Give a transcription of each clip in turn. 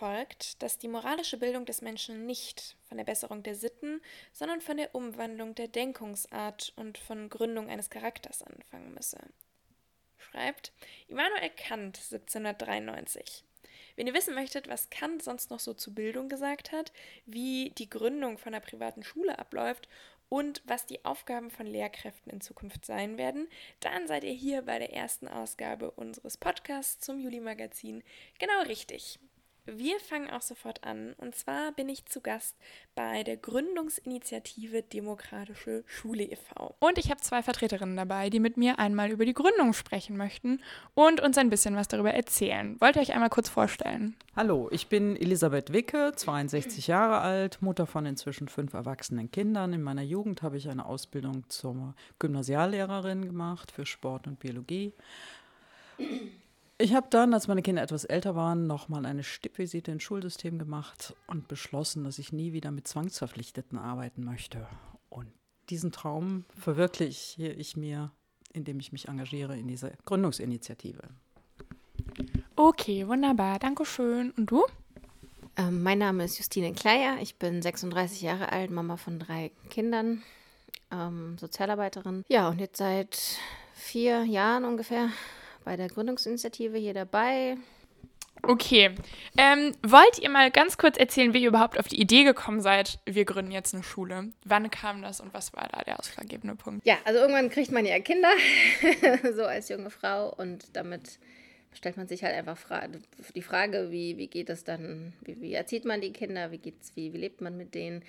folgt, dass die moralische Bildung des Menschen nicht von der Besserung der Sitten, sondern von der Umwandlung der Denkungsart und von Gründung eines Charakters anfangen müsse. Schreibt Immanuel Kant 1793. Wenn ihr wissen möchtet, was Kant sonst noch so zur Bildung gesagt hat, wie die Gründung von einer privaten Schule abläuft und was die Aufgaben von Lehrkräften in Zukunft sein werden, dann seid ihr hier bei der ersten Ausgabe unseres Podcasts zum Juli-Magazin genau richtig. Wir fangen auch sofort an. Und zwar bin ich zu Gast bei der Gründungsinitiative Demokratische Schule e.V. Und ich habe zwei Vertreterinnen dabei, die mit mir einmal über die Gründung sprechen möchten und uns ein bisschen was darüber erzählen. Wollt ihr euch einmal kurz vorstellen? Hallo, ich bin Elisabeth Wicke, 62 Jahre alt, Mutter von inzwischen fünf erwachsenen Kindern. In meiner Jugend habe ich eine Ausbildung zur Gymnasiallehrerin gemacht für Sport und Biologie. Ich habe dann, als meine Kinder etwas älter waren, nochmal eine Stippvisite ins Schulsystem gemacht und beschlossen, dass ich nie wieder mit Zwangsverpflichteten arbeiten möchte. Und diesen Traum verwirkliche ich mir, indem ich mich engagiere in dieser Gründungsinitiative. Okay, wunderbar. Dankeschön. Und du? Ähm, mein Name ist Justine Kleier. Ich bin 36 Jahre alt, Mama von drei Kindern, ähm, Sozialarbeiterin. Ja, und jetzt seit vier Jahren ungefähr bei der Gründungsinitiative hier dabei. Okay. Ähm, wollt ihr mal ganz kurz erzählen, wie ihr überhaupt auf die Idee gekommen seid, wir gründen jetzt eine Schule? Wann kam das und was war da der ausschlaggebende Punkt? Ja, also irgendwann kriegt man ja Kinder, so als junge Frau und damit stellt man sich halt einfach fra die Frage, wie, wie geht es dann, wie, wie erzieht man die Kinder, wie geht's, wie, wie lebt man mit denen,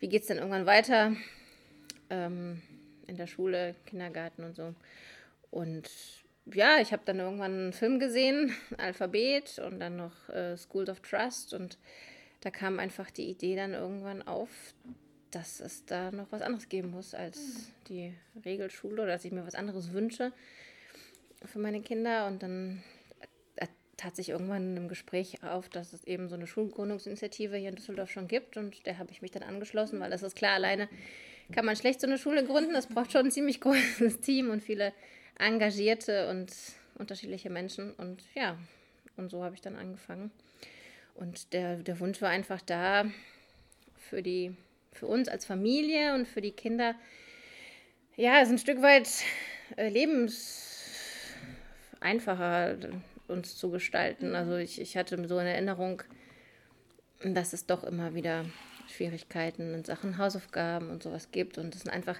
wie geht es dann irgendwann weiter ähm, in der Schule, Kindergarten und so. Und ja, ich habe dann irgendwann einen Film gesehen, Alphabet und dann noch äh, Schools of Trust und da kam einfach die Idee dann irgendwann auf, dass es da noch was anderes geben muss als die Regelschule oder dass ich mir was anderes wünsche für meine Kinder. Und dann äh, tat sich irgendwann im Gespräch auf, dass es eben so eine Schulgründungsinitiative hier in Düsseldorf schon gibt und der habe ich mich dann angeschlossen, weil das ist klar, alleine kann man schlecht so eine Schule gründen, das braucht schon ein ziemlich großes Team und viele engagierte und unterschiedliche Menschen. Und ja, und so habe ich dann angefangen. Und der, der Wunsch war einfach da für die, für uns als Familie und für die Kinder, ja, es ein Stück weit äh, lebenseinfacher uns zu gestalten. Also ich, ich hatte so eine Erinnerung, dass es doch immer wieder Schwierigkeiten in Sachen Hausaufgaben und sowas gibt. Und es sind einfach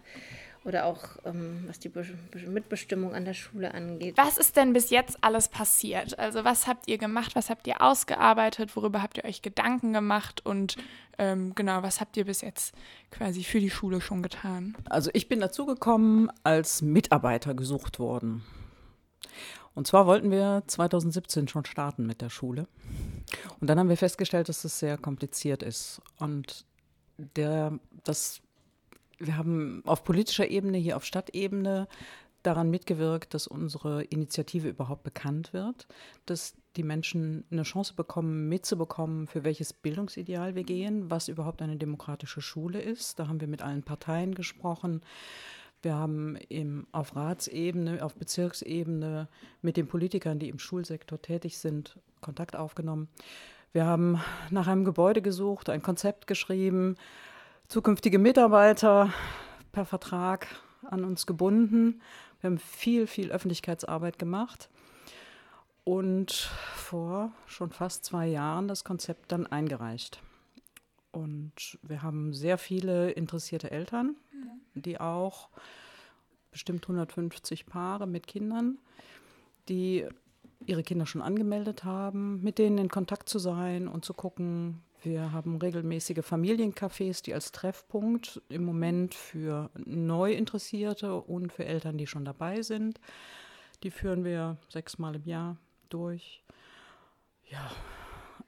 oder auch ähm, was die Be Mitbestimmung an der Schule angeht. Was ist denn bis jetzt alles passiert? Also was habt ihr gemacht, was habt ihr ausgearbeitet, worüber habt ihr euch Gedanken gemacht und ähm, genau, was habt ihr bis jetzt quasi für die Schule schon getan? Also ich bin dazugekommen, als Mitarbeiter gesucht worden. Und zwar wollten wir 2017 schon starten mit der Schule. Und dann haben wir festgestellt, dass es sehr kompliziert ist. Und der, das wir haben auf politischer Ebene, hier auf Stadtebene, daran mitgewirkt, dass unsere Initiative überhaupt bekannt wird, dass die Menschen eine Chance bekommen, mitzubekommen, für welches Bildungsideal wir gehen, was überhaupt eine demokratische Schule ist. Da haben wir mit allen Parteien gesprochen. Wir haben im, auf Ratsebene, auf Bezirksebene mit den Politikern, die im Schulsektor tätig sind, Kontakt aufgenommen. Wir haben nach einem Gebäude gesucht, ein Konzept geschrieben, zukünftige Mitarbeiter per Vertrag an uns gebunden. Wir haben viel, viel Öffentlichkeitsarbeit gemacht und vor schon fast zwei Jahren das Konzept dann eingereicht. Und wir haben sehr viele interessierte Eltern, die auch bestimmt 150 Paare mit Kindern, die ihre Kinder schon angemeldet haben, mit denen in Kontakt zu sein und zu gucken, wir haben regelmäßige Familiencafés, die als Treffpunkt im Moment für Neuinteressierte und für Eltern, die schon dabei sind. Die führen wir sechsmal im Jahr durch. Ja,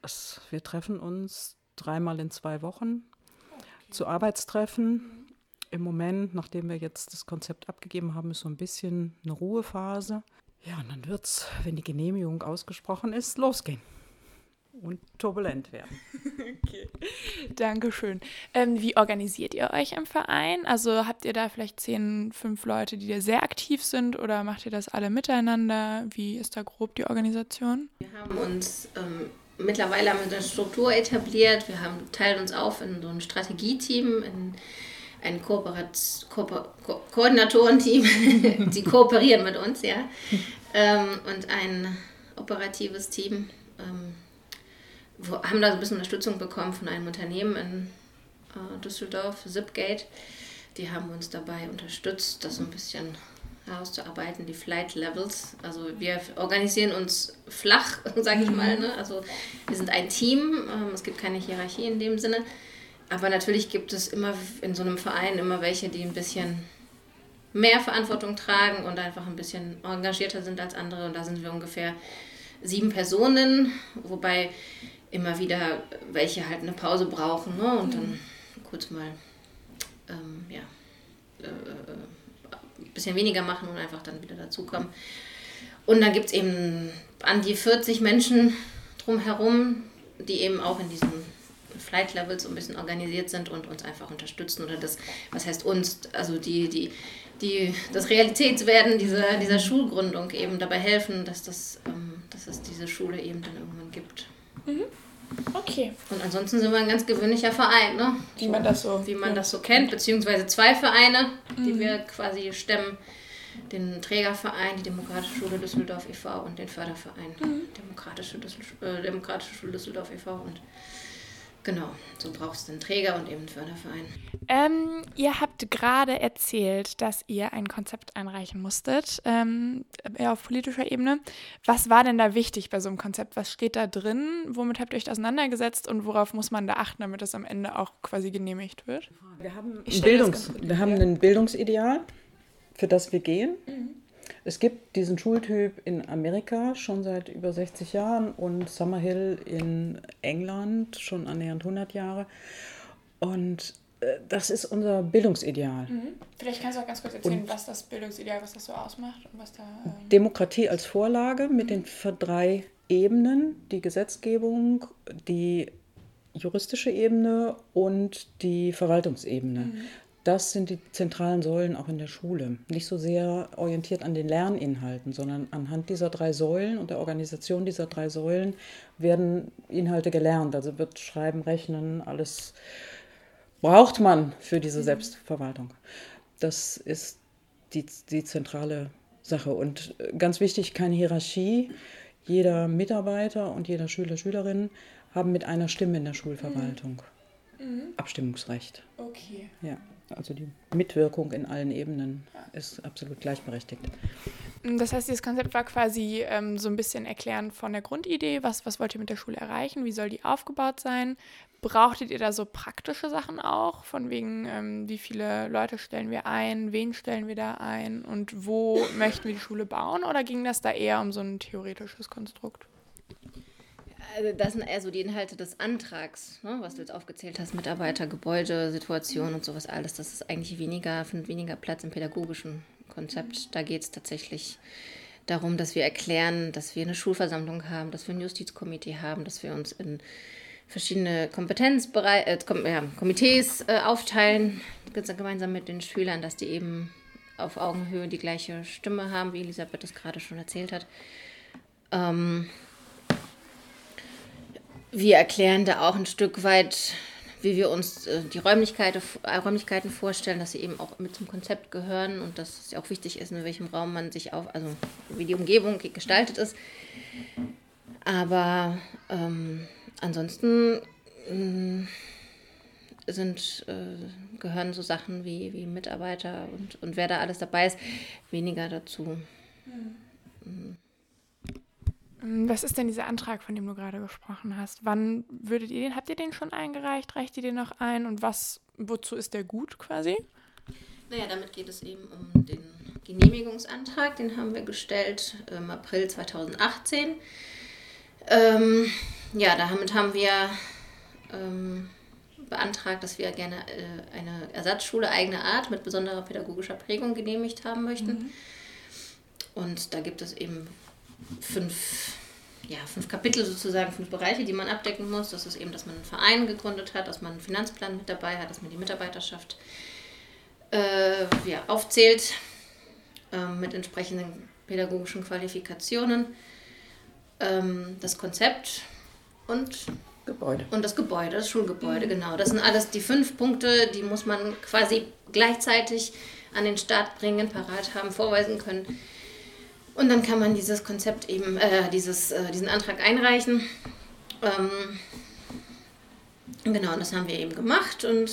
es, wir treffen uns dreimal in zwei Wochen zu Arbeitstreffen. Im Moment, nachdem wir jetzt das Konzept abgegeben haben, ist so ein bisschen eine Ruhephase. Ja, und dann wird es, wenn die Genehmigung ausgesprochen ist, losgehen und turbulent werden. okay, Dankeschön. Ähm, wie organisiert ihr euch im Verein? Also habt ihr da vielleicht zehn, fünf Leute, die da sehr aktiv sind oder macht ihr das alle miteinander? Wie ist da grob die Organisation? Wir haben uns ähm, mittlerweile haben wir eine Struktur etabliert. Wir haben, teilen uns auf in so ein Strategieteam, in ein Kooperat Kooper Ko Koordinatorenteam, die kooperieren mit uns, ja, ähm, und ein operatives Team. Haben da ein bisschen Unterstützung bekommen von einem Unternehmen in äh, Düsseldorf, Zipgate. Die haben uns dabei unterstützt, das so ein bisschen herauszuarbeiten, die Flight Levels. Also wir organisieren uns flach, sage ich mal. Ne? Also wir sind ein Team, ähm, es gibt keine Hierarchie in dem Sinne. Aber natürlich gibt es immer in so einem Verein immer welche, die ein bisschen mehr Verantwortung tragen und einfach ein bisschen engagierter sind als andere. Und da sind wir ungefähr sieben Personen, wobei immer wieder welche halt eine Pause brauchen ne? und dann kurz mal ähm, ja, äh, ein bisschen weniger machen und einfach dann wieder dazukommen. Und dann gibt es eben an die 40 Menschen drumherum, die eben auch in diesen Flight Levels so ein bisschen organisiert sind und uns einfach unterstützen oder das, was heißt uns, also die, die, die das Realitätswerden dieser, dieser Schulgründung eben dabei helfen, dass, das, ähm, dass es diese Schule eben dann irgendwann gibt. Mhm. Okay. Und ansonsten sind wir ein ganz gewöhnlicher Verein, ne? Wie man das so. Wie man ja. das so kennt, beziehungsweise zwei Vereine, die mhm. wir quasi stemmen. Den Trägerverein, die Demokratische Schule Düsseldorf e.V. und den Förderverein mhm. Demokratische, Düssel äh, Demokratische Schule Düsseldorf e.V. und Genau, so brauchst du einen Träger und eben einen Förderverein. Ähm, ihr habt gerade erzählt, dass ihr ein Konzept einreichen musstet ähm, auf politischer Ebene. Was war denn da wichtig bei so einem Konzept? Was steht da drin? Womit habt ihr euch auseinandergesetzt und worauf muss man da achten, damit das am Ende auch quasi genehmigt wird? Wir haben, ein, Bildungs wir haben ein Bildungsideal, für das wir gehen. Mhm. Es gibt diesen Schultyp in Amerika schon seit über 60 Jahren und Summerhill in England schon annähernd 100 Jahre. Und äh, das ist unser Bildungsideal. Mhm. Vielleicht kannst du auch ganz kurz erzählen, und was das Bildungsideal, was das so ausmacht und was da. Ähm Demokratie als Vorlage mit mhm. den drei Ebenen: die Gesetzgebung, die juristische Ebene und die Verwaltungsebene. Mhm. Das sind die zentralen Säulen auch in der Schule. Nicht so sehr orientiert an den Lerninhalten, sondern anhand dieser drei Säulen und der Organisation dieser drei Säulen werden Inhalte gelernt. Also wird Schreiben, Rechnen, alles braucht man für diese mhm. Selbstverwaltung. Das ist die, die zentrale Sache. Und ganz wichtig, keine Hierarchie. Jeder Mitarbeiter und jeder Schüler, Schülerin haben mit einer Stimme in der Schulverwaltung mhm. mhm. Abstimmungsrecht. Okay. Ja. Also die Mitwirkung in allen Ebenen ist absolut gleichberechtigt. Das heißt, dieses Konzept war quasi ähm, so ein bisschen erklären von der Grundidee, was, was wollt ihr mit der Schule erreichen, wie soll die aufgebaut sein. Brauchtet ihr da so praktische Sachen auch, von wegen, ähm, wie viele Leute stellen wir ein, wen stellen wir da ein und wo möchten wir die Schule bauen? Oder ging das da eher um so ein theoretisches Konstrukt? Also das sind eher so die Inhalte des Antrags, ne, was du jetzt aufgezählt hast, Mitarbeiter, Gebäude, Situation und sowas alles. Das ist eigentlich weniger, findet weniger Platz im pädagogischen Konzept. Da geht es tatsächlich darum, dass wir erklären, dass wir eine Schulversammlung haben, dass wir ein Justizkomitee haben, dass wir uns in verschiedene Kompetenzbereiche, äh, Kom ja, Komitees äh, aufteilen, gemeinsam mit den Schülern, dass die eben auf Augenhöhe die gleiche Stimme haben, wie Elisabeth das gerade schon erzählt hat. Ähm, wir erklären da auch ein Stück weit, wie wir uns äh, die Räumlichkeiten, äh, Räumlichkeiten vorstellen, dass sie eben auch mit zum Konzept gehören und dass es auch wichtig ist, in welchem Raum man sich auf, also wie die Umgebung gestaltet ist. Aber ähm, ansonsten äh, sind, äh, gehören so Sachen wie, wie Mitarbeiter und, und wer da alles dabei ist, weniger dazu. Mhm. Ähm, was ist denn dieser Antrag, von dem du gerade gesprochen hast? Wann würdet ihr den, habt ihr den schon eingereicht? Reicht ihr den noch ein? Und was, wozu ist der gut quasi? Naja, damit geht es eben um den Genehmigungsantrag. Den haben wir gestellt im April 2018. Ähm, ja, damit haben wir ähm, beantragt, dass wir gerne äh, eine Ersatzschule eigener Art mit besonderer pädagogischer Prägung genehmigt haben möchten. Mhm. Und da gibt es eben fünf, ja, fünf Kapitel sozusagen, fünf Bereiche, die man abdecken muss. Das ist eben, dass man einen Verein gegründet hat, dass man einen Finanzplan mit dabei hat, dass man die Mitarbeiterschaft äh, ja, aufzählt äh, mit entsprechenden pädagogischen Qualifikationen. Ähm, das Konzept und Gebäude. Und das Gebäude, das Schulgebäude, genau. Das sind alles die fünf Punkte, die muss man quasi gleichzeitig an den Start bringen, parat haben, vorweisen können. Und dann kann man dieses Konzept eben, äh, dieses, äh, diesen Antrag einreichen. Ähm, genau, und das haben wir eben gemacht und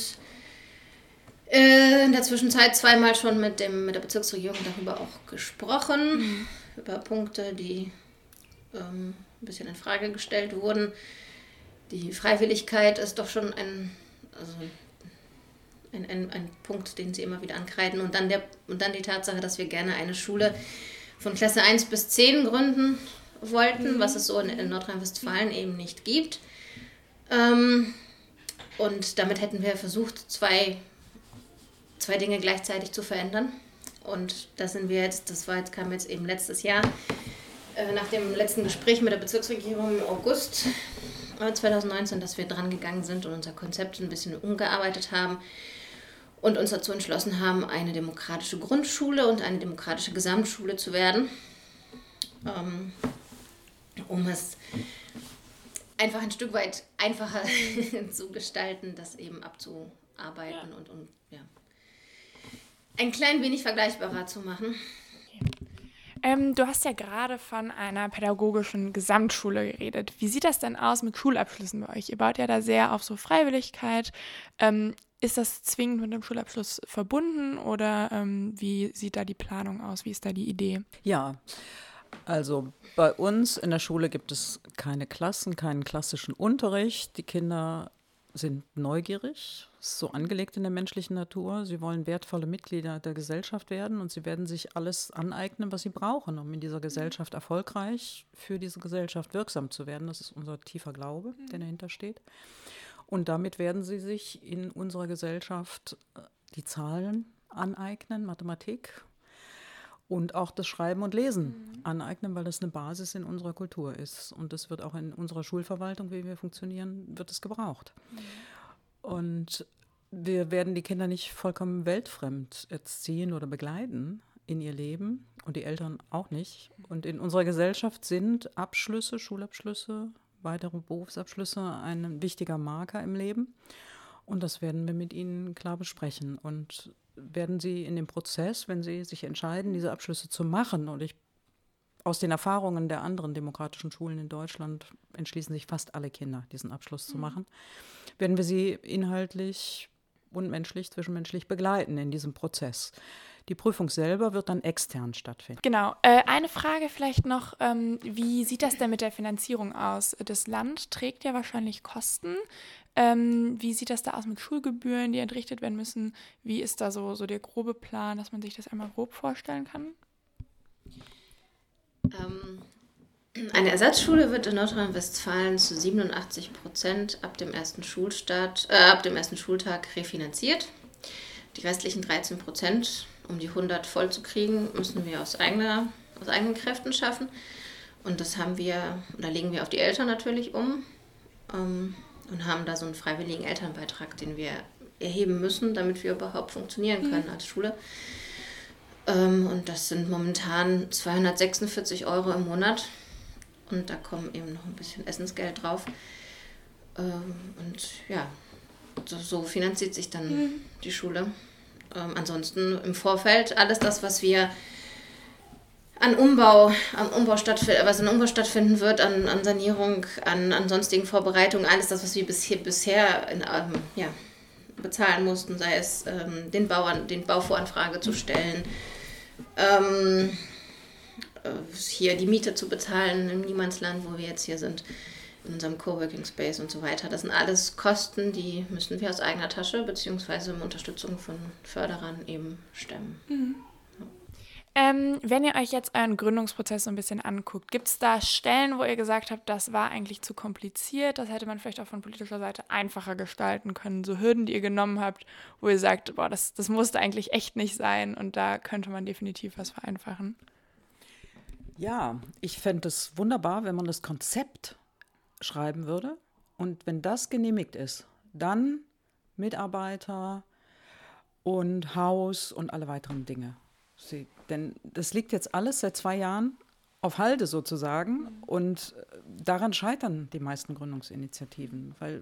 äh, in der Zwischenzeit zweimal schon mit, dem, mit der Bezirksregierung darüber auch gesprochen, mhm. über Punkte, die ähm, ein bisschen in Frage gestellt wurden. Die Freiwilligkeit ist doch schon ein, also ein, ein, ein Punkt, den sie immer wieder ankreiden. Und dann, der, und dann die Tatsache, dass wir gerne eine Schule von Klasse 1 bis 10 gründen wollten, mhm. was es so in, in Nordrhein-Westfalen eben nicht gibt. Ähm, und damit hätten wir versucht, zwei, zwei Dinge gleichzeitig zu verändern. Und da sind wir jetzt, das war jetzt, kam jetzt eben letztes Jahr, äh, nach dem letzten Gespräch mit der Bezirksregierung im August 2019, äh, dass wir dran gegangen sind und unser Konzept ein bisschen umgearbeitet haben und uns dazu entschlossen haben, eine demokratische Grundschule und eine demokratische Gesamtschule zu werden, ähm, um es einfach ein Stück weit einfacher zu gestalten, das eben abzuarbeiten ja. und, und ja, ein klein wenig vergleichbarer zu machen. Ähm, du hast ja gerade von einer pädagogischen Gesamtschule geredet. Wie sieht das denn aus mit Schulabschlüssen bei euch? Ihr baut ja da sehr auf so Freiwilligkeit. Ähm, ist das zwingend mit dem Schulabschluss verbunden oder ähm, wie sieht da die Planung aus? Wie ist da die Idee? Ja, also bei uns in der Schule gibt es keine Klassen, keinen klassischen Unterricht. Die Kinder sind neugierig, ist so angelegt in der menschlichen Natur. Sie wollen wertvolle Mitglieder der Gesellschaft werden und sie werden sich alles aneignen, was sie brauchen, um in dieser Gesellschaft erfolgreich für diese Gesellschaft wirksam zu werden. Das ist unser tiefer Glaube, der dahinter steht. Und damit werden sie sich in unserer Gesellschaft äh, die Zahlen aneignen, Mathematik und auch das Schreiben und Lesen mhm. aneignen, weil das eine Basis in unserer Kultur ist. Und das wird auch in unserer Schulverwaltung, wie wir funktionieren, wird es gebraucht. Mhm. Und wir werden die Kinder nicht vollkommen weltfremd erziehen oder begleiten in ihr Leben und die Eltern auch nicht. Und in unserer Gesellschaft sind Abschlüsse, Schulabschlüsse, weitere Berufsabschlüsse ein wichtiger Marker im Leben. Und das werden wir mit ihnen klar besprechen. Und werden sie in dem Prozess, wenn sie sich entscheiden, diese Abschlüsse zu machen, und ich aus den Erfahrungen der anderen demokratischen Schulen in Deutschland entschließen sich fast alle Kinder, diesen Abschluss mhm. zu machen, werden wir sie inhaltlich und menschlich, zwischenmenschlich begleiten in diesem Prozess. Die Prüfung selber wird dann extern stattfinden. Genau. Äh, eine Frage vielleicht noch, ähm, wie sieht das denn mit der Finanzierung aus? Das Land trägt ja wahrscheinlich Kosten. Ähm, wie sieht das da aus mit Schulgebühren, die entrichtet werden müssen? Wie ist da so, so der grobe Plan, dass man sich das einmal grob vorstellen kann? Ähm, eine Ersatzschule wird in Nordrhein-Westfalen zu 87 Prozent ab dem ersten Schulstart, äh, ab dem ersten Schultag refinanziert. Die restlichen 13 Prozent um die 100 voll zu kriegen, müssen wir aus, eigener, aus eigenen Kräften schaffen. Und das haben wir, da legen wir auf die Eltern natürlich um ähm, und haben da so einen freiwilligen Elternbeitrag, den wir erheben müssen, damit wir überhaupt funktionieren können mhm. als Schule. Ähm, und das sind momentan 246 Euro im Monat. Und da kommen eben noch ein bisschen Essensgeld drauf. Ähm, und ja, so, so finanziert sich dann mhm. die Schule. Ähm, ansonsten im Vorfeld alles das, was wir an Umbau, am Umbau stattfinden, was in Umbau stattfinden wird, an, an Sanierung, an, an sonstigen Vorbereitungen, alles das, was wir bisher, bisher in, ähm, ja, bezahlen mussten, sei es ähm, den Bauern, den Bauvoranfrage zu stellen, ähm, äh, hier die Miete zu bezahlen im Niemandsland, wo wir jetzt hier sind in unserem Coworking Space und so weiter. Das sind alles Kosten, die müssen wir aus eigener Tasche beziehungsweise mit Unterstützung von Förderern eben stemmen. Mhm. Ähm, wenn ihr euch jetzt euren Gründungsprozess so ein bisschen anguckt, gibt es da Stellen, wo ihr gesagt habt, das war eigentlich zu kompliziert, das hätte man vielleicht auch von politischer Seite einfacher gestalten können? So Hürden, die ihr genommen habt, wo ihr sagt, boah, das, das musste eigentlich echt nicht sein und da könnte man definitiv was vereinfachen? Ja, ich fände es wunderbar, wenn man das Konzept schreiben würde. Und wenn das genehmigt ist, dann Mitarbeiter und Haus und alle weiteren Dinge. Sie, denn das liegt jetzt alles seit zwei Jahren auf Halde sozusagen. Und äh, daran scheitern die meisten Gründungsinitiativen, weil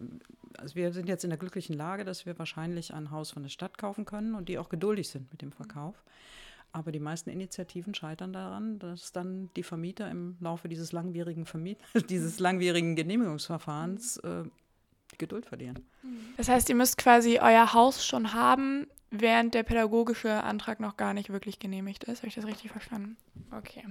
also wir sind jetzt in der glücklichen Lage, dass wir wahrscheinlich ein Haus von der Stadt kaufen können und die auch geduldig sind mit dem Verkauf. Aber die meisten Initiativen scheitern daran, dass dann die Vermieter im Laufe dieses langwierigen, Vermiet dieses langwierigen Genehmigungsverfahrens äh, die Geduld verlieren. Das heißt, ihr müsst quasi euer Haus schon haben, während der pädagogische Antrag noch gar nicht wirklich genehmigt ist. Habe ich das richtig verstanden? Okay.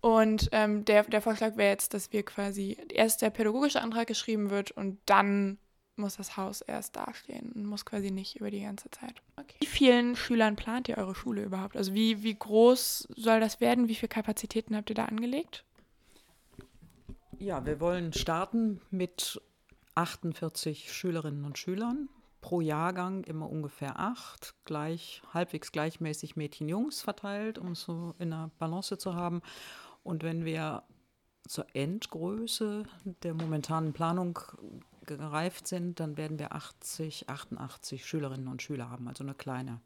Und ähm, der, der Vorschlag wäre jetzt, dass wir quasi erst der pädagogische Antrag geschrieben wird und dann muss das Haus erst dastehen und muss quasi nicht über die ganze Zeit. Okay. Wie vielen Schülern plant ihr eure Schule überhaupt? Also wie, wie groß soll das werden? Wie viele Kapazitäten habt ihr da angelegt? Ja, wir wollen starten mit 48 Schülerinnen und Schülern. Pro Jahrgang immer ungefähr acht, gleich, halbwegs gleichmäßig Mädchen-Jungs verteilt, um es so in der Balance zu haben. Und wenn wir zur Endgröße der momentanen Planung gereift sind, dann werden wir 80, 88 Schülerinnen und Schüler haben, also eine kleine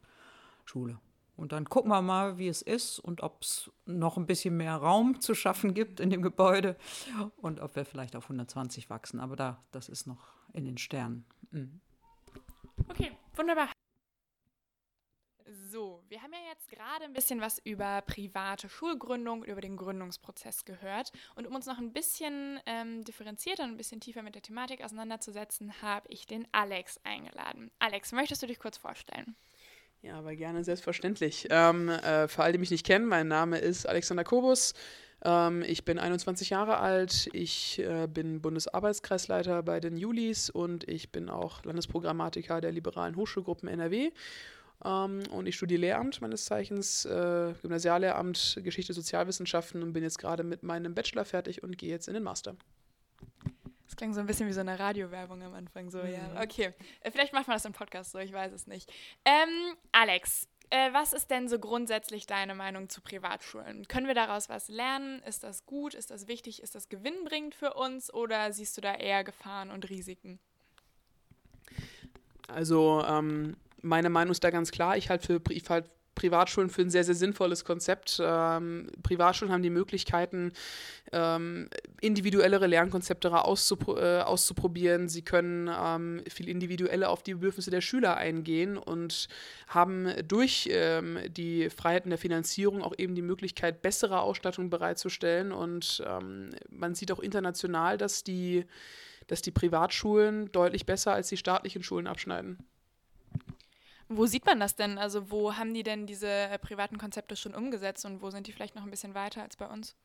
Schule. Und dann gucken wir mal, wie es ist und ob es noch ein bisschen mehr Raum zu schaffen gibt in dem Gebäude und ob wir vielleicht auf 120 wachsen. Aber da, das ist noch in den Sternen. Mhm. Okay, wunderbar. So, wir haben ja jetzt gerade ein bisschen was über private Schulgründung, über den Gründungsprozess gehört. Und um uns noch ein bisschen ähm, differenzierter und ein bisschen tiefer mit der Thematik auseinanderzusetzen, habe ich den Alex eingeladen. Alex, möchtest du dich kurz vorstellen? Ja, aber gerne, selbstverständlich. Ähm, äh, für alle, die mich nicht kennen, mein Name ist Alexander Kobus. Ähm, ich bin 21 Jahre alt. Ich äh, bin Bundesarbeitskreisleiter bei den Julis und ich bin auch Landesprogrammatiker der liberalen Hochschulgruppen NRW. Ähm, und ich studiere Lehramt meines Zeichens, äh, Gymnasiallehramt, Geschichte, Sozialwissenschaften und bin jetzt gerade mit meinem Bachelor fertig und gehe jetzt in den Master. Das klingt so ein bisschen wie so eine Radiowerbung am Anfang. So, mhm. ja. Okay. Äh, vielleicht macht man das im Podcast so, ich weiß es nicht. Ähm, Alex, äh, was ist denn so grundsätzlich deine Meinung zu Privatschulen? Können wir daraus was lernen? Ist das gut? Ist das wichtig? Ist das gewinnbringend für uns? Oder siehst du da eher Gefahren und Risiken? Also, ähm, meine Meinung ist da ganz klar. Ich halte für, ich halt Privatschulen für ein sehr, sehr sinnvolles Konzept. Ähm, Privatschulen haben die Möglichkeiten, ähm, individuellere Lernkonzepte auszupro äh, auszuprobieren. Sie können ähm, viel individueller auf die Bedürfnisse der Schüler eingehen und haben durch ähm, die Freiheiten der Finanzierung auch eben die Möglichkeit, bessere Ausstattung bereitzustellen. Und ähm, man sieht auch international, dass die, dass die Privatschulen deutlich besser als die staatlichen Schulen abschneiden. Wo sieht man das denn? Also wo haben die denn diese äh, privaten Konzepte schon umgesetzt und wo sind die vielleicht noch ein bisschen weiter als bei uns?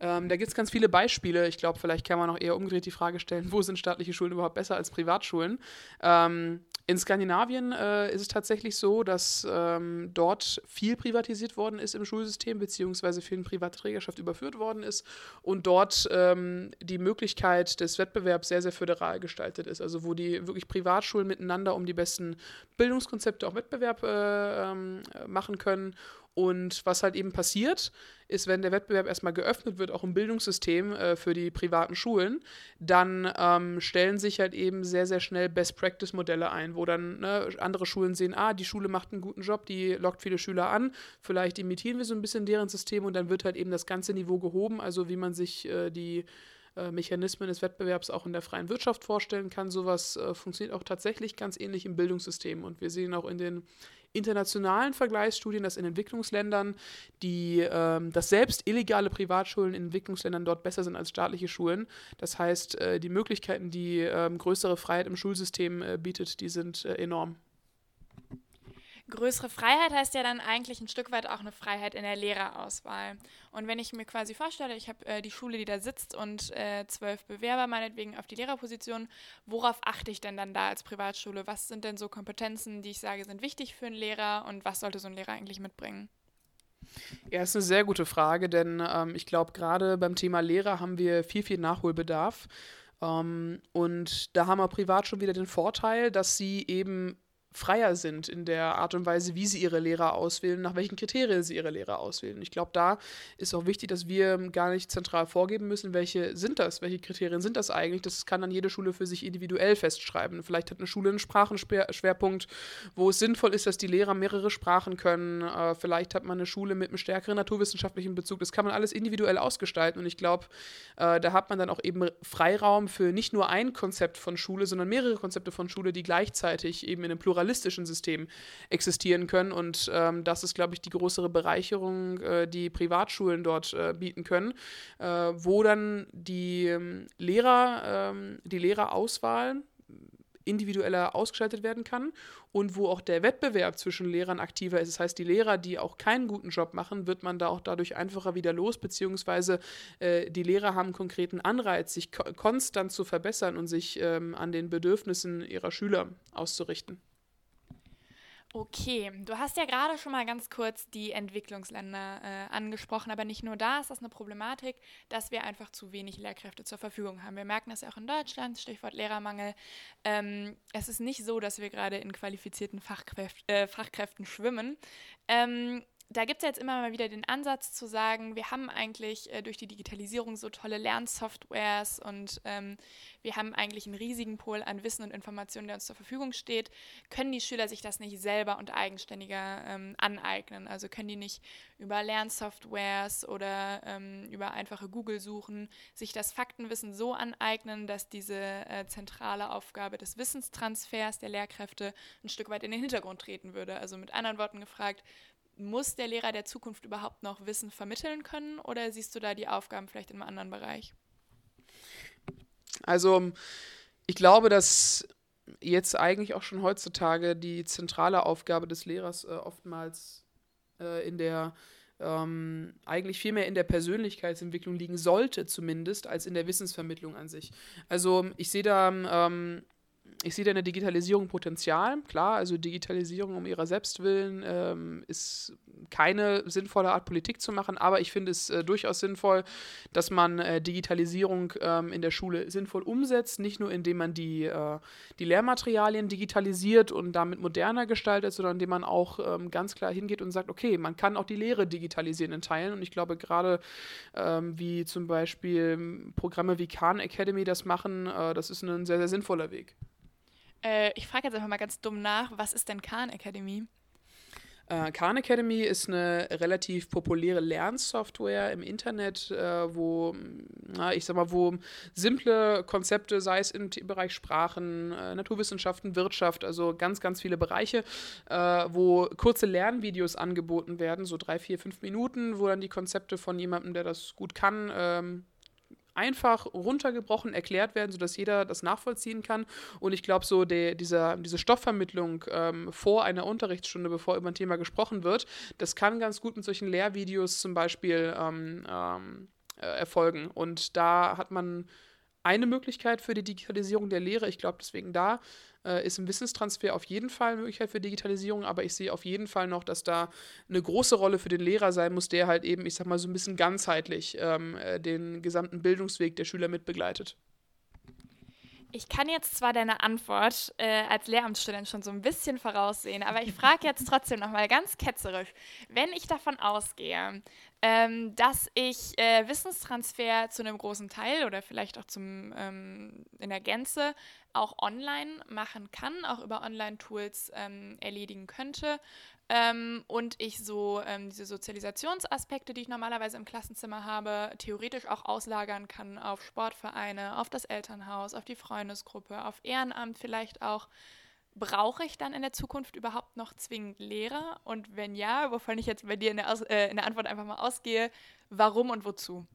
Ähm, da gibt es ganz viele Beispiele. Ich glaube, vielleicht kann man auch eher umgedreht die Frage stellen, wo sind staatliche Schulen überhaupt besser als Privatschulen? Ähm, in Skandinavien äh, ist es tatsächlich so, dass ähm, dort viel privatisiert worden ist im Schulsystem, beziehungsweise viel in private Trägerschaft überführt worden ist und dort ähm, die Möglichkeit des Wettbewerbs sehr, sehr föderal gestaltet ist. Also wo die wirklich Privatschulen miteinander um die besten Bildungskonzepte auch Wettbewerb äh, ähm, machen können und was halt eben passiert, ist, wenn der Wettbewerb erstmal geöffnet wird, auch im Bildungssystem äh, für die privaten Schulen, dann ähm, stellen sich halt eben sehr, sehr schnell Best-Practice-Modelle ein, wo dann ne, andere Schulen sehen, ah, die Schule macht einen guten Job, die lockt viele Schüler an, vielleicht imitieren wir so ein bisschen deren System und dann wird halt eben das ganze Niveau gehoben, also wie man sich äh, die äh, Mechanismen des Wettbewerbs auch in der freien Wirtschaft vorstellen kann. Sowas äh, funktioniert auch tatsächlich ganz ähnlich im Bildungssystem. Und wir sehen auch in den internationalen Vergleichsstudien, dass in Entwicklungsländern die, ähm, dass selbst illegale Privatschulen in Entwicklungsländern dort besser sind als staatliche Schulen. Das heißt, äh, die Möglichkeiten, die ähm, größere Freiheit im Schulsystem äh, bietet, die sind äh, enorm. Größere Freiheit heißt ja dann eigentlich ein Stück weit auch eine Freiheit in der Lehrerauswahl. Und wenn ich mir quasi vorstelle, ich habe äh, die Schule, die da sitzt und äh, zwölf Bewerber meinetwegen auf die Lehrerposition, worauf achte ich denn dann da als Privatschule? Was sind denn so Kompetenzen, die ich sage, sind wichtig für einen Lehrer und was sollte so ein Lehrer eigentlich mitbringen? Ja, ist eine sehr gute Frage, denn ähm, ich glaube, gerade beim Thema Lehrer haben wir viel, viel Nachholbedarf. Ähm, und da haben wir privat schon wieder den Vorteil, dass sie eben freier sind in der Art und Weise, wie sie ihre Lehrer auswählen, nach welchen Kriterien sie ihre Lehrer auswählen. Ich glaube, da ist auch wichtig, dass wir gar nicht zentral vorgeben müssen, welche sind das, welche Kriterien sind das eigentlich. Das kann dann jede Schule für sich individuell festschreiben. Vielleicht hat eine Schule einen Sprachenschwerpunkt, wo es sinnvoll ist, dass die Lehrer mehrere Sprachen können. Äh, vielleicht hat man eine Schule mit einem stärkeren naturwissenschaftlichen Bezug. Das kann man alles individuell ausgestalten und ich glaube, äh, da hat man dann auch eben Freiraum für nicht nur ein Konzept von Schule, sondern mehrere Konzepte von Schule, die gleichzeitig eben in einem Plural pluralistischen System existieren können. Und ähm, das ist, glaube ich, die größere Bereicherung, äh, die Privatschulen dort äh, bieten können, äh, wo dann die ähm, Lehrer, ähm, die Lehrerauswahl individueller ausgestaltet werden kann und wo auch der Wettbewerb zwischen Lehrern aktiver ist. Das heißt, die Lehrer, die auch keinen guten Job machen, wird man da auch dadurch einfacher wieder los, beziehungsweise äh, die Lehrer haben konkreten Anreiz, sich ko konstant zu verbessern und sich ähm, an den Bedürfnissen ihrer Schüler auszurichten. Okay, du hast ja gerade schon mal ganz kurz die Entwicklungsländer äh, angesprochen, aber nicht nur da ist das eine Problematik, dass wir einfach zu wenig Lehrkräfte zur Verfügung haben. Wir merken das ja auch in Deutschland, Stichwort Lehrermangel. Ähm, es ist nicht so, dass wir gerade in qualifizierten Fachkräft, äh, Fachkräften schwimmen. Ähm, da gibt es jetzt immer mal wieder den Ansatz zu sagen, wir haben eigentlich äh, durch die Digitalisierung so tolle Lernsoftwares und ähm, wir haben eigentlich einen riesigen Pool an Wissen und Informationen, der uns zur Verfügung steht. Können die Schüler sich das nicht selber und eigenständiger ähm, aneignen? Also können die nicht über Lernsoftwares oder ähm, über einfache Google-Suchen sich das Faktenwissen so aneignen, dass diese äh, zentrale Aufgabe des Wissenstransfers der Lehrkräfte ein Stück weit in den Hintergrund treten würde? Also mit anderen Worten gefragt, muss der Lehrer der Zukunft überhaupt noch Wissen vermitteln können oder siehst du da die Aufgaben vielleicht in einem anderen Bereich? Also ich glaube, dass jetzt eigentlich auch schon heutzutage die zentrale Aufgabe des Lehrers äh, oftmals äh, in der ähm, eigentlich viel mehr in der Persönlichkeitsentwicklung liegen sollte, zumindest, als in der Wissensvermittlung an sich. Also ich sehe da ähm, ich sehe da in der Digitalisierung Potenzial. Klar, also Digitalisierung um ihrer selbst willen ähm, ist keine sinnvolle Art Politik zu machen, aber ich finde es äh, durchaus sinnvoll, dass man äh, Digitalisierung ähm, in der Schule sinnvoll umsetzt, nicht nur indem man die, äh, die Lehrmaterialien digitalisiert und damit moderner gestaltet, sondern indem man auch ähm, ganz klar hingeht und sagt, okay, man kann auch die Lehre digitalisieren in Teilen und ich glaube gerade ähm, wie zum Beispiel Programme wie Khan Academy das machen, äh, das ist ein sehr, sehr sinnvoller Weg. Äh, ich frage jetzt einfach mal ganz dumm nach, was ist denn Khan Academy? Äh, Khan Academy ist eine relativ populäre Lernsoftware im Internet, äh, wo, na, ich sag mal, wo simple Konzepte, sei es im Bereich Sprachen, äh, Naturwissenschaften, Wirtschaft, also ganz, ganz viele Bereiche, äh, wo kurze Lernvideos angeboten werden, so drei, vier, fünf Minuten, wo dann die Konzepte von jemandem, der das gut kann, ähm, einfach runtergebrochen erklärt werden, sodass jeder das nachvollziehen kann. Und ich glaube, so der, dieser, diese Stoffvermittlung ähm, vor einer Unterrichtsstunde, bevor über ein Thema gesprochen wird, das kann ganz gut mit solchen Lehrvideos zum Beispiel ähm, ähm, äh, erfolgen. Und da hat man eine Möglichkeit für die Digitalisierung der Lehre. Ich glaube deswegen da äh, ist ein Wissenstransfer auf jeden Fall eine Möglichkeit für Digitalisierung, aber ich sehe auf jeden Fall noch, dass da eine große Rolle für den Lehrer sein muss, der halt eben, ich sag mal, so ein bisschen ganzheitlich ähm, äh, den gesamten Bildungsweg der Schüler mitbegleitet. Ich kann jetzt zwar deine Antwort äh, als Lehramtsstudent schon so ein bisschen voraussehen, aber ich frage jetzt trotzdem nochmal ganz ketzerisch, wenn ich davon ausgehe, ähm, dass ich äh, Wissenstransfer zu einem großen Teil oder vielleicht auch zum, ähm, in der Gänze auch online machen kann, auch über Online-Tools ähm, erledigen könnte, ähm, und ich so ähm, diese Sozialisationsaspekte, die ich normalerweise im Klassenzimmer habe, theoretisch auch auslagern kann auf Sportvereine, auf das Elternhaus, auf die Freundesgruppe, auf Ehrenamt vielleicht auch. Brauche ich dann in der Zukunft überhaupt noch zwingend Lehrer? Und wenn ja, wovon ich jetzt bei dir in der, Aus äh, in der Antwort einfach mal ausgehe, warum und wozu?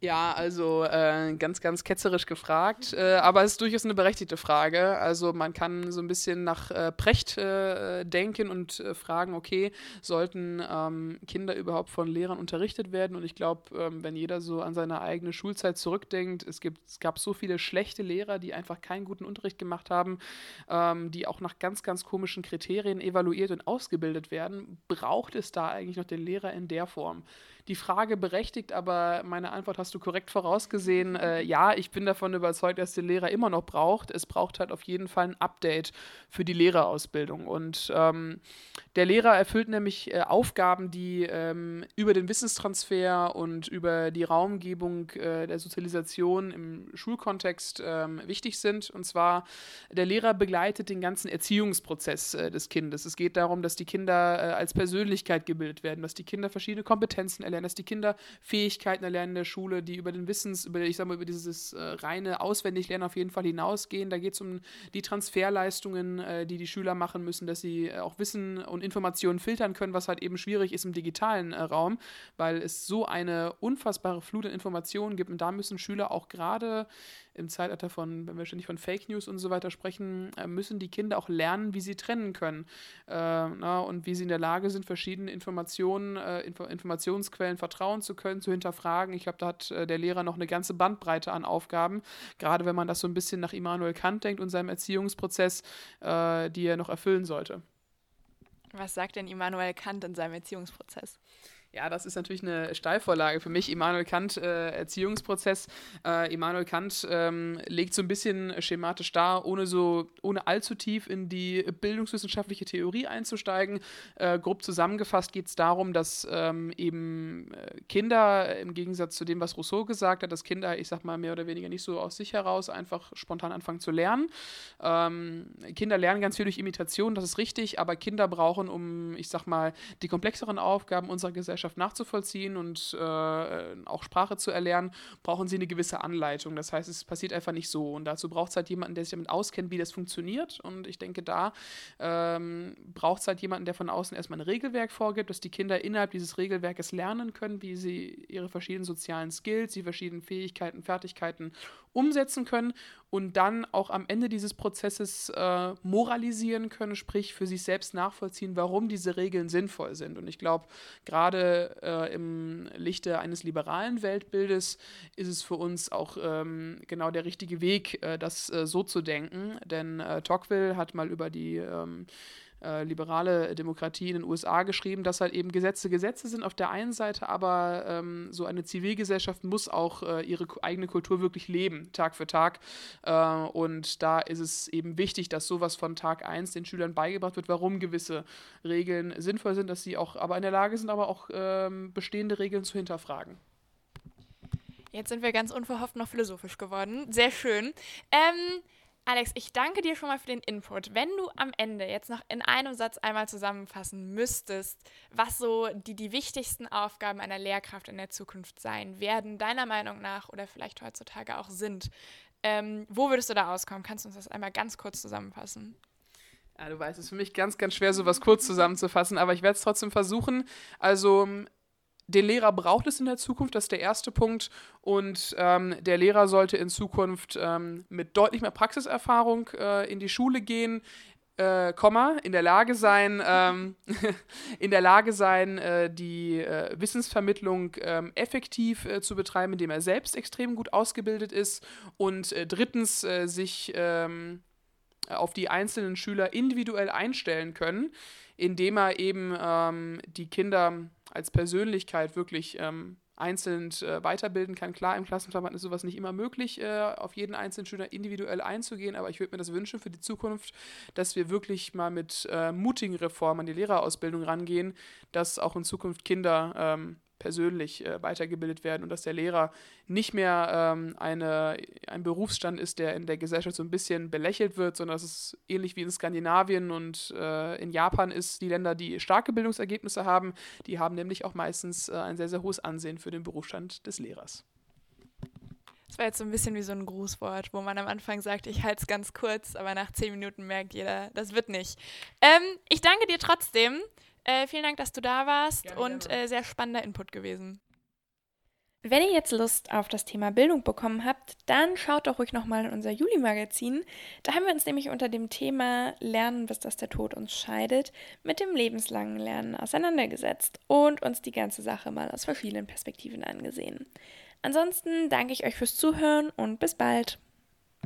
Ja, also äh, ganz, ganz ketzerisch gefragt, äh, aber es ist durchaus eine berechtigte Frage. Also man kann so ein bisschen nach äh, Precht äh, denken und äh, fragen, okay, sollten ähm, Kinder überhaupt von Lehrern unterrichtet werden? Und ich glaube, ähm, wenn jeder so an seine eigene Schulzeit zurückdenkt, es, gibt, es gab so viele schlechte Lehrer, die einfach keinen guten Unterricht gemacht haben, ähm, die auch nach ganz, ganz komischen Kriterien evaluiert und ausgebildet werden. Braucht es da eigentlich noch den Lehrer in der Form? Die Frage berechtigt, aber meine Antwort hast du korrekt vorausgesehen. Äh, ja, ich bin davon überzeugt, dass der Lehrer immer noch braucht. Es braucht halt auf jeden Fall ein Update für die Lehrerausbildung. Und ähm, der Lehrer erfüllt nämlich äh, Aufgaben, die ähm, über den Wissenstransfer und über die Raumgebung äh, der Sozialisation im Schulkontext ähm, wichtig sind. Und zwar, der Lehrer begleitet den ganzen Erziehungsprozess äh, des Kindes. Es geht darum, dass die Kinder äh, als Persönlichkeit gebildet werden, dass die Kinder verschiedene Kompetenzen erlernen, dass die Kinder Fähigkeiten erlernen in der Schule, die über den Wissens, über, ich sag mal, über dieses äh, reine Auswendiglernen auf jeden Fall hinausgehen. Da geht es um die Transferleistungen, äh, die die Schüler machen müssen, dass sie auch Wissen und Informationen filtern können, was halt eben schwierig ist im digitalen äh, Raum, weil es so eine unfassbare Flut an Informationen gibt. Und da müssen Schüler auch gerade im Zeitalter von, wenn wir ständig von Fake News und so weiter sprechen, äh, müssen die Kinder auch lernen, wie sie trennen können äh, na, und wie sie in der Lage sind, verschiedene Informationen, äh, Info Informationsquellen vertrauen zu können, zu hinterfragen. Ich glaube, da hat äh, der Lehrer noch eine ganze Bandbreite an Aufgaben, gerade wenn man das so ein bisschen nach Immanuel Kant denkt und seinem Erziehungsprozess, äh, die er noch erfüllen sollte. Was sagt denn Immanuel Kant in seinem Erziehungsprozess? Ja, das ist natürlich eine Steilvorlage für mich. Immanuel Kant, äh, Erziehungsprozess. Äh, Immanuel Kant ähm, legt so ein bisschen schematisch dar, ohne so, ohne allzu tief in die bildungswissenschaftliche Theorie einzusteigen. Äh, grob zusammengefasst geht es darum, dass ähm, eben äh, Kinder, im Gegensatz zu dem, was Rousseau gesagt hat, dass Kinder, ich sag mal, mehr oder weniger nicht so aus sich heraus einfach spontan anfangen zu lernen. Ähm, Kinder lernen ganz viel durch Imitation, das ist richtig, aber Kinder brauchen, um, ich sag mal, die komplexeren Aufgaben unserer Gesellschaft Gesellschaft nachzuvollziehen und äh, auch Sprache zu erlernen, brauchen sie eine gewisse Anleitung. Das heißt, es passiert einfach nicht so. Und dazu braucht es halt jemanden, der sich damit auskennt, wie das funktioniert. Und ich denke, da ähm, braucht es halt jemanden, der von außen erstmal ein Regelwerk vorgibt, dass die Kinder innerhalb dieses Regelwerkes lernen können, wie sie ihre verschiedenen sozialen Skills, die verschiedenen Fähigkeiten, Fertigkeiten umsetzen können und dann auch am Ende dieses Prozesses äh, moralisieren können, sprich für sich selbst nachvollziehen, warum diese Regeln sinnvoll sind. Und ich glaube, gerade äh, im Lichte eines liberalen Weltbildes ist es für uns auch ähm, genau der richtige Weg, äh, das äh, so zu denken. Denn äh, Tocqueville hat mal über die ähm, äh, liberale Demokratie in den USA geschrieben, dass halt eben Gesetze Gesetze sind auf der einen Seite, aber ähm, so eine Zivilgesellschaft muss auch äh, ihre eigene Kultur wirklich leben, Tag für Tag. Äh, und da ist es eben wichtig, dass sowas von Tag 1 den Schülern beigebracht wird, warum gewisse Regeln sinnvoll sind, dass sie auch aber in der Lage sind, aber auch ähm, bestehende Regeln zu hinterfragen. Jetzt sind wir ganz unverhofft noch philosophisch geworden. Sehr schön. Ähm, Alex, ich danke dir schon mal für den Input. Wenn du am Ende jetzt noch in einem Satz einmal zusammenfassen müsstest, was so die, die wichtigsten Aufgaben einer Lehrkraft in der Zukunft sein werden, deiner Meinung nach oder vielleicht heutzutage auch sind, ähm, wo würdest du da auskommen? Kannst du uns das einmal ganz kurz zusammenfassen? Ja, du weißt, es ist für mich ganz, ganz schwer, sowas kurz zusammenzufassen, aber ich werde es trotzdem versuchen. Also den Lehrer braucht es in der Zukunft, das ist der erste Punkt. Und ähm, der Lehrer sollte in Zukunft ähm, mit deutlich mehr Praxiserfahrung äh, in die Schule gehen, äh, Komma, in der Lage sein, ähm, in der Lage sein, äh, die äh, Wissensvermittlung ähm, effektiv äh, zu betreiben, indem er selbst extrem gut ausgebildet ist und äh, drittens äh, sich ähm, auf die einzelnen Schüler individuell einstellen können, indem er eben ähm, die Kinder als Persönlichkeit wirklich ähm, einzeln äh, weiterbilden kann. Klar, im Klassenverband ist sowas nicht immer möglich, äh, auf jeden einzelnen Schüler individuell einzugehen, aber ich würde mir das wünschen für die Zukunft, dass wir wirklich mal mit äh, mutigen Reformen an die Lehrerausbildung rangehen, dass auch in Zukunft Kinder ähm, persönlich äh, weitergebildet werden und dass der Lehrer nicht mehr ähm, eine, ein Berufsstand ist, der in der Gesellschaft so ein bisschen belächelt wird, sondern dass es ähnlich wie in Skandinavien und äh, in Japan ist, die Länder, die starke Bildungsergebnisse haben, die haben nämlich auch meistens äh, ein sehr, sehr hohes Ansehen für den Berufsstand des Lehrers. Das war jetzt so ein bisschen wie so ein Grußwort, wo man am Anfang sagt, ich halte es ganz kurz, aber nach zehn Minuten merkt jeder, das wird nicht. Ähm, ich danke dir trotzdem. Äh, vielen Dank, dass du da warst gerne, und gerne. Äh, sehr spannender Input gewesen. Wenn ihr jetzt Lust auf das Thema Bildung bekommen habt, dann schaut doch ruhig nochmal in unser Juli-Magazin. Da haben wir uns nämlich unter dem Thema Lernen, bis das der Tod uns scheidet, mit dem lebenslangen Lernen auseinandergesetzt und uns die ganze Sache mal aus verschiedenen Perspektiven angesehen. Ansonsten danke ich euch fürs Zuhören und bis bald.